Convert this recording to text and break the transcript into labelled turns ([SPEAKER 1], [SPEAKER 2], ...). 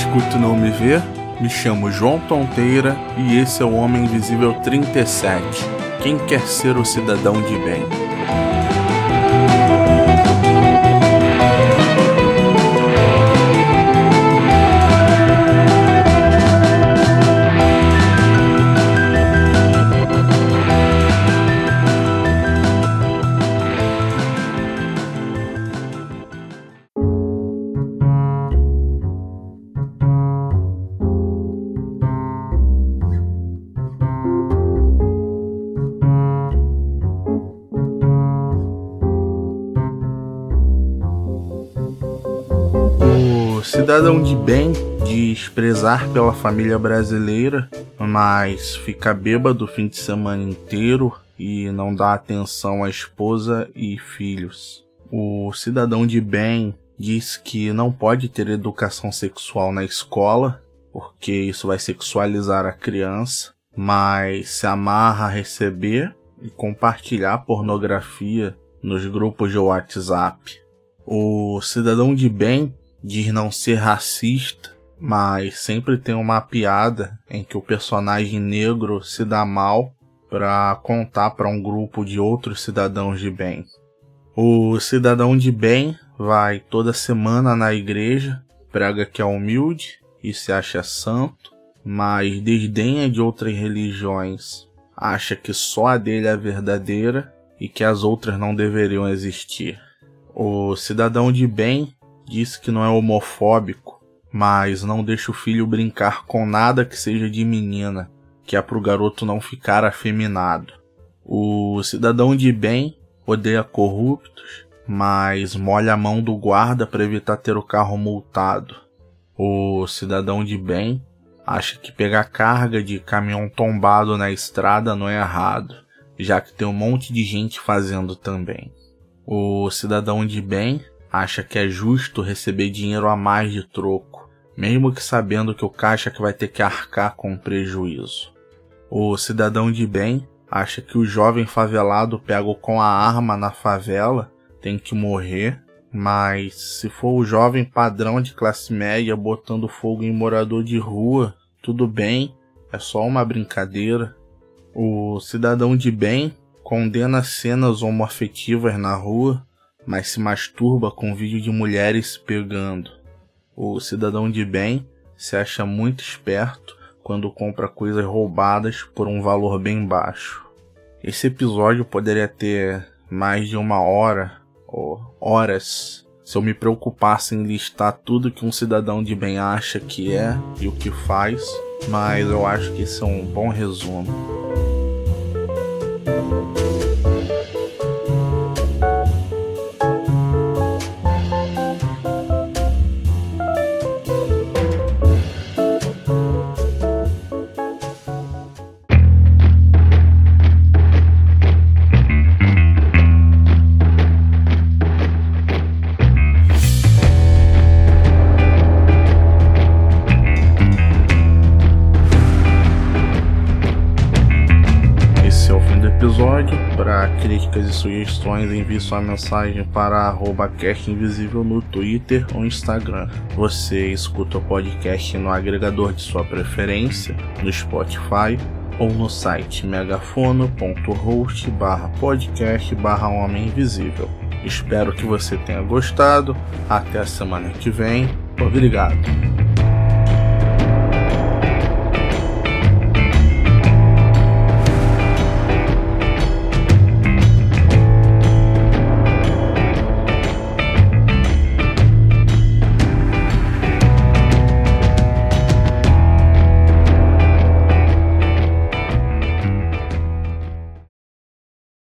[SPEAKER 1] escuta e não me vê? Me chamo João Tonteira e esse é o Homem Invisível 37. Quem quer ser o cidadão de bem? O cidadão de bem diz prezar pela família brasileira, mas fica bêbado o fim de semana inteiro e não dá atenção à esposa e filhos. O cidadão de bem diz que não pode ter educação sexual na escola, porque isso vai sexualizar a criança, mas se amarra a receber e compartilhar pornografia nos grupos de WhatsApp. O cidadão de bem diz não ser racista, mas sempre tem uma piada em que o personagem negro se dá mal para contar para um grupo de outros cidadãos de bem. O cidadão de bem vai toda semana na igreja, prega que é humilde e se acha santo, mas desdenha de outras religiões, acha que só a dele é verdadeira e que as outras não deveriam existir. O cidadão de bem diz que não é homofóbico, mas não deixa o filho brincar com nada que seja de menina, que é pro garoto não ficar afeminado. O cidadão de bem odeia corruptos, mas molha a mão do guarda para evitar ter o carro multado. O cidadão de bem acha que pegar carga de caminhão tombado na estrada não é errado, já que tem um monte de gente fazendo também. O cidadão de bem acha que é justo receber dinheiro a mais de troco, mesmo que sabendo que o caixa que vai ter que arcar com prejuízo. O cidadão de bem acha que o jovem favelado pego com a arma na favela tem que morrer, mas se for o jovem padrão de classe média botando fogo em morador de rua, tudo bem, é só uma brincadeira. O cidadão de bem condena cenas homoafetivas na rua, mas se masturba com vídeo de mulheres se pegando. O cidadão de bem se acha muito esperto quando compra coisas roubadas por um valor bem baixo. Esse episódio poderia ter mais de uma hora ou horas se eu me preocupasse em listar tudo que um cidadão de bem acha que é e o que faz, mas eu acho que esse é um bom resumo. Episódio. Para críticas e sugestões, envie sua mensagem para arroba Cast Invisível no Twitter ou Instagram. Você escuta o podcast no agregador de sua preferência, no Spotify ou no site megafono.host podcast Homem Invisível. Espero que você tenha gostado. Até a semana que vem. Obrigado.